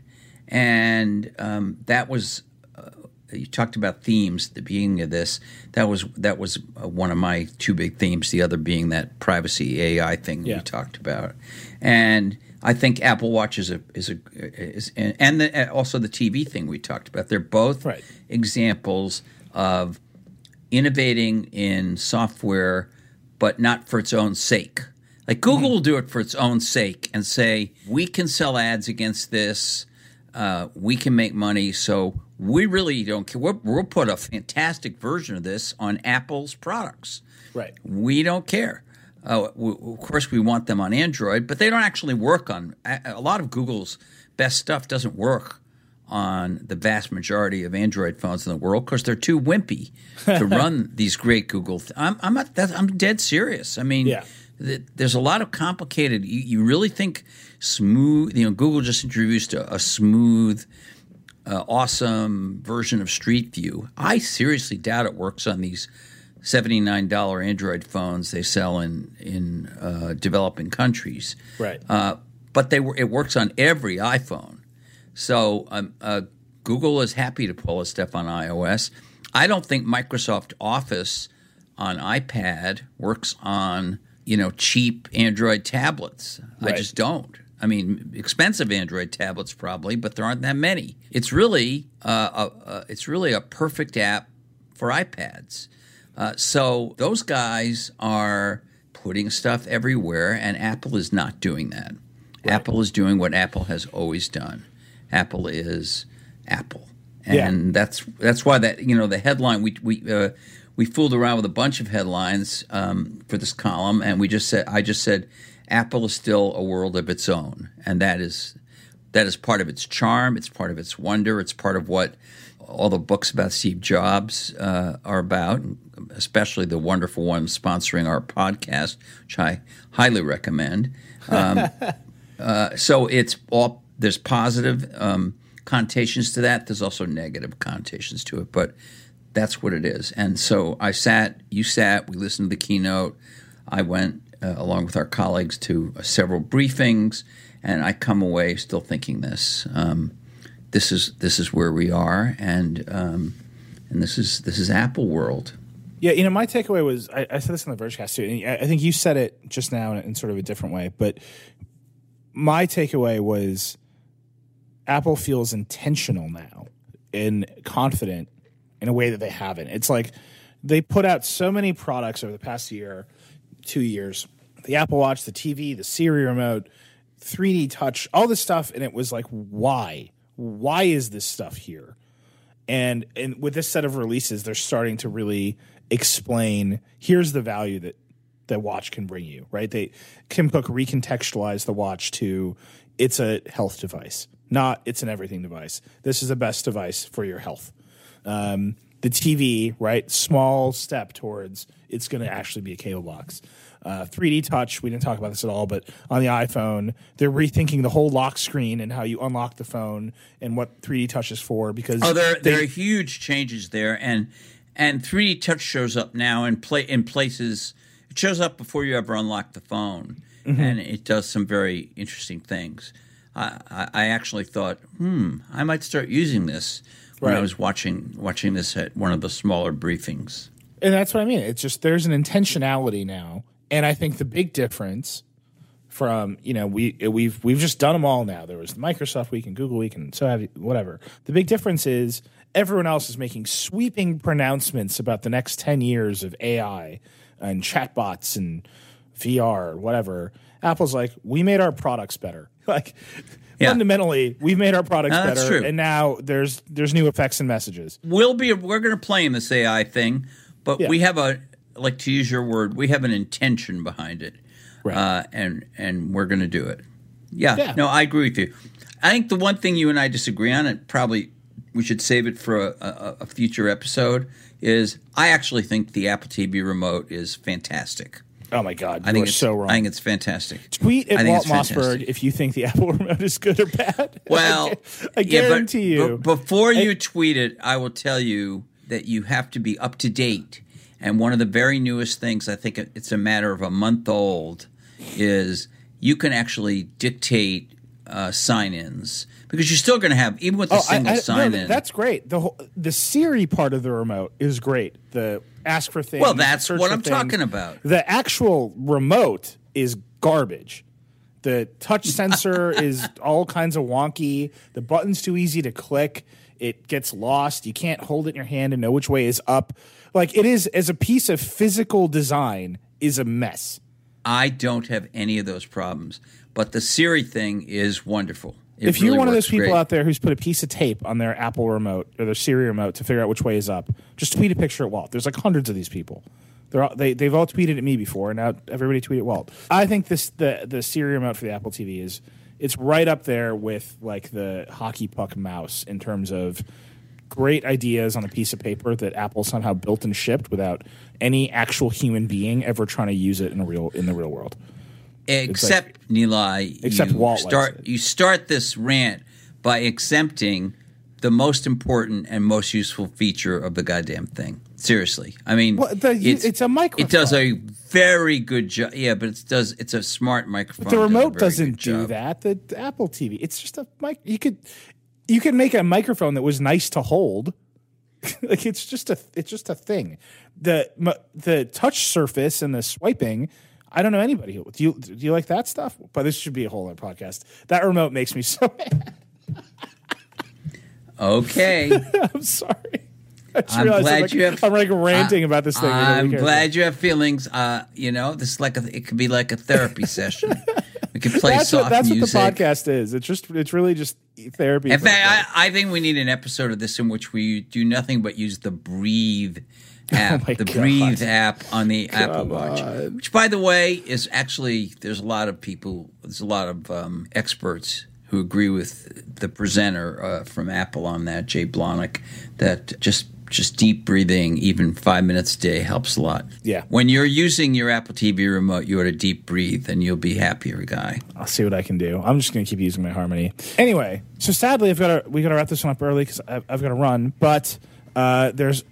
And um, that was uh, you talked about themes at the beginning of this. That was that was uh, one of my two big themes. The other being that privacy AI thing Yeah. we talked about. And I think Apple Watch is a is a is and, and the, also the TV thing we talked about. They're both Right. examples of innovating in software, but not for its own sake. Like Google will do it for its own sake and say, we can sell ads against this, uh, we can make money, so we really don't care. We'll, we'll put a fantastic version of this on Apple's products. Right. We don't care. Uh, w of course, we want them on Android, but they don't actually work on a, a lot of Google's best stuff. Doesn't work on the vast majority of Android phones in the world because they're too wimpy to <laughs> run these great Google. Th- I'm I'm not, I'm dead serious. I mean, Yeah. th- there's a lot of complicated. You, you really think smooth? You know, Google just introduced a, a smooth uh, awesome version of Street View. I seriously doubt it works on these $79 Android phones they sell in in uh, developing countries. Right. Uh, but they were, it works on every iPhone. So um, uh, Google is happy to pull this stuff on iOS. I don't think Microsoft Office on iPad works on you know cheap Android tablets. I just don't. I mean, expensive Android tablets probably, but there aren't that many. It's really uh, a, a, it's really a perfect app for iPads. Uh, so those guys are putting stuff everywhere, and Apple is not doing that. Apple is doing what Apple has always done. Apple is Apple, and Yeah. that's that's why that you know the headline we we uh, we fooled around with a bunch of headlines um, for this column, and we just said I just said Apple is still a world of its own, and that is that is part of its charm. It's part of its wonder. It's part of what all the books about Steve Jobs uh, are about, especially the wonderful one sponsoring our podcast, which I highly recommend. Um, <laughs> uh, so it's all there's positive um, connotations to that. There's also negative connotations to it, but that's what it is. And so I sat, you sat, we listened to the keynote. I went uh, along with our colleagues to uh, several briefings, and I come away still thinking this. Um, this is this is where we are, and um, and this is this is Apple world. Yeah, you know, my takeaway was I, I said this on the Vergecast too, and I, think you said it just now in, in sort of a different way. But my takeaway was Apple feels intentional now and confident in a way that they haven't. It's like they put out so many products over the past year, two years. The Apple Watch, the TV, the Siri remote, 3D touch, all this stuff, and it was like, why? Why is this stuff here? and and with this set of releases they're starting to really explain here's the value that that watch can bring you right they kim cook recontextualized the watch to it's a health device not it's an everything device this is the best device for your health um, the tv right small step towards it's going to actually be a cable box uh, 3D touch, we didn't talk about this at all, but on the iPhone, they're rethinking the whole lock screen and how you unlock the phone and what 3D touch is for because Oh, there they- there are huge changes there, and and 3D Touch shows up now in play in places. It shows up before you ever unlock the phone, and it does some very interesting things. I, I, actually thought, hmm, I might start using this when I was watching watching this at one of the smaller briefings. And that's what I mean. It's just there's an intentionality now, and I think the big difference from you know we we've we've just done them all now. There was the Microsoft Week and Google Week and so have you, whatever. The big difference is everyone else is making sweeping pronouncements about the next ten years of AI and chatbots and VR or whatever. Apple's like, we made our products better. <laughs> Like Yeah. fundamentally, we've made our products No, better, true. and now there's there's new effects and messages. We'll be we're going to play in this AI thing, but Yeah. we have a like to use your word, we have an intention behind it, Right. uh, and and we're going to do it. Yeah, Yeah. no, I agree with you. I think the one thing you and I disagree on, and probably we should save it for a, a, a future episode, is I actually think the Apple TV remote is fantastic. Oh my god, I think it's so wrong. I think it's fantastic. Tweet at Walt. Mossberg if you think the <laughs> Apple remote is good or bad. <laughs> Well, I, I yeah, but- guarantee you. but before you tweet it, I will tell you that you have to be up to date. And one of the very newest things, I think it's a matter of a month old, is you can actually dictate uh, sign-ins because you're still going to have even with the Oh, single I- no, sign-in. that's great. The whole, the Siri part of the remote is great. The ask for things. Well, that's what I'm things. talking about. The actual remote is garbage. The touch <laughs> sensor is all kinds of wonky. The button's too easy to click. It gets lost. You can't hold it in your hand and know which way is up. Like it is as a piece of physical design is a mess. I don't have any of those problems, but the Siri thing is wonderful. It if you're one of those people great. out there who's put a piece of tape on their Apple remote or their Siri remote to figure out which way is up, just tweet a picture at Walt. There's like hundreds of these people. They're all, they they've all tweeted at me before, and now everybody tweet at Walt. I think this the the Siri remote for the Apple TV is it's right up there with like the hockey puck mouse in terms of great ideas on a piece of paper that Apple somehow built and shipped without any actual human being ever trying to use it in a real in the real world. Except Nilay, Except you Walt start you start this rant by exempting the most important and most useful feature of the goddamn thing. Seriously, I mean, Well, the- it's a microphone. It does a very good job. Yeah, but it does. It's a smart microphone. the remote very doesn't do job. that. The, the Apple TV, it's just a mic. You could you could make a microphone that was nice to hold. <laughs> like it's just a it's just a thing. The the touch surface and the swiping. I don't know anybody. who- Do you do you like that stuff? But this should be a whole other podcast. That remote makes me so <laughs> mad. Okay, <laughs> I'm sorry. I realized glad I'm like, you have- I'm like ranting about this thing. I'm glad you have feelings. Uh, you know, this is like a, it could be like a therapy <laughs> session. We could play That's soft what that's music. what the podcast is. It's just it's really just therapy. In fact, I, I think we need an episode of this in which we do nothing but use the Breathe app, Oh the God. Breathe app on the Apple Watch, which, by the way, is actually there's a lot of people, there's a lot of um, experts who agree with the presenter uh, from Apple on that, Jay Blahnik, that just just deep breathing, even five minutes a day, helps a lot. Yeah. When you're using your Apple TV remote, you ought to deep breathe, and you'll be happier, guy. I'll see what I can do. I'm just going to keep using my Harmony. Anyway, so sadly, I've got to we got to wrap this one up early because I've, I've got to run. But uh, there's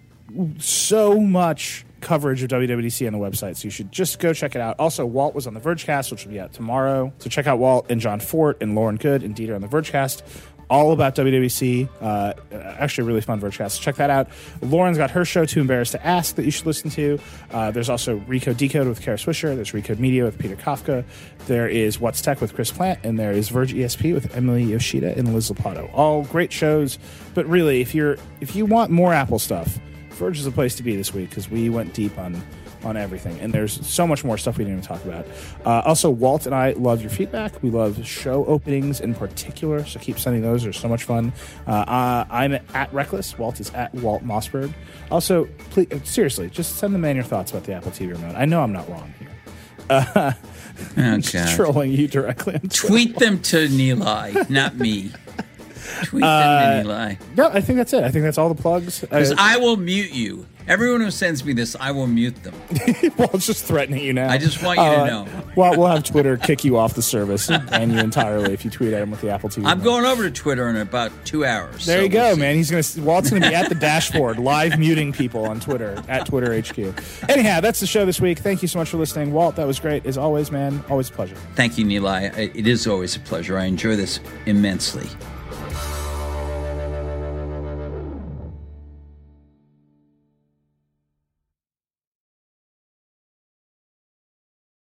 so much coverage of WWDC on the website, so you should just go check it out. Also, Walt was on the Vergecast, which will be out tomorrow. So check out Walt and Jon Fortt and Lauren Goode and Dieter on the Vergecast. All about WWDC. Uh, actually, really fun Vergecast. Check that out. Lauren's got her show, Too Embarrassed to Ask, that you should listen to. Uh, there's also Recode Decode with Kara Swisher. There's Recode Media with Peter Kafka. There is What's Tech with Chris Plante. And there is Verge ESP with Emily Yoshida and Liz Lopatto. All great shows. But really, if you're if you want more Apple stuff, Verge is a place to be this week because we went deep on on everything, and there's so much more stuff we didn't even talk about. Uh, also, Walt and I love your feedback. We love show openings in particular, so keep sending those. They're so much fun. Uh, uh, I'm at Reckless. Walt is at Walt Mossberg. Also, please, seriously, just send the man your thoughts about the Apple TV remote. I know I'm not wrong here. <laughs> Oh, God. trolling you directly. On Tweet them to Nilay, not me. <laughs> Tweet Uh, to Nilay. No, I think that's it. I think that's all the plugs. Uh, Because I will mute you Everyone who sends me this, I will mute them. <laughs> well, it's just threatening you now. I just want you Uh, to know. Well, we'll have Twitter kick you off the service and ban you entirely if you tweet at him with the Apple TV. I'm remote. going over to Twitter in about two hours. There so you go, we'll see. man. He's gonna Walt's gonna be at the <laughs> dashboard, live muting people on Twitter at Twitter HQ. Anyhow, that's the show this week. Thank you so much for listening, Walt. That was great as always, man. Always a pleasure. Thank you, Neil. It is always a pleasure. I enjoy this immensely.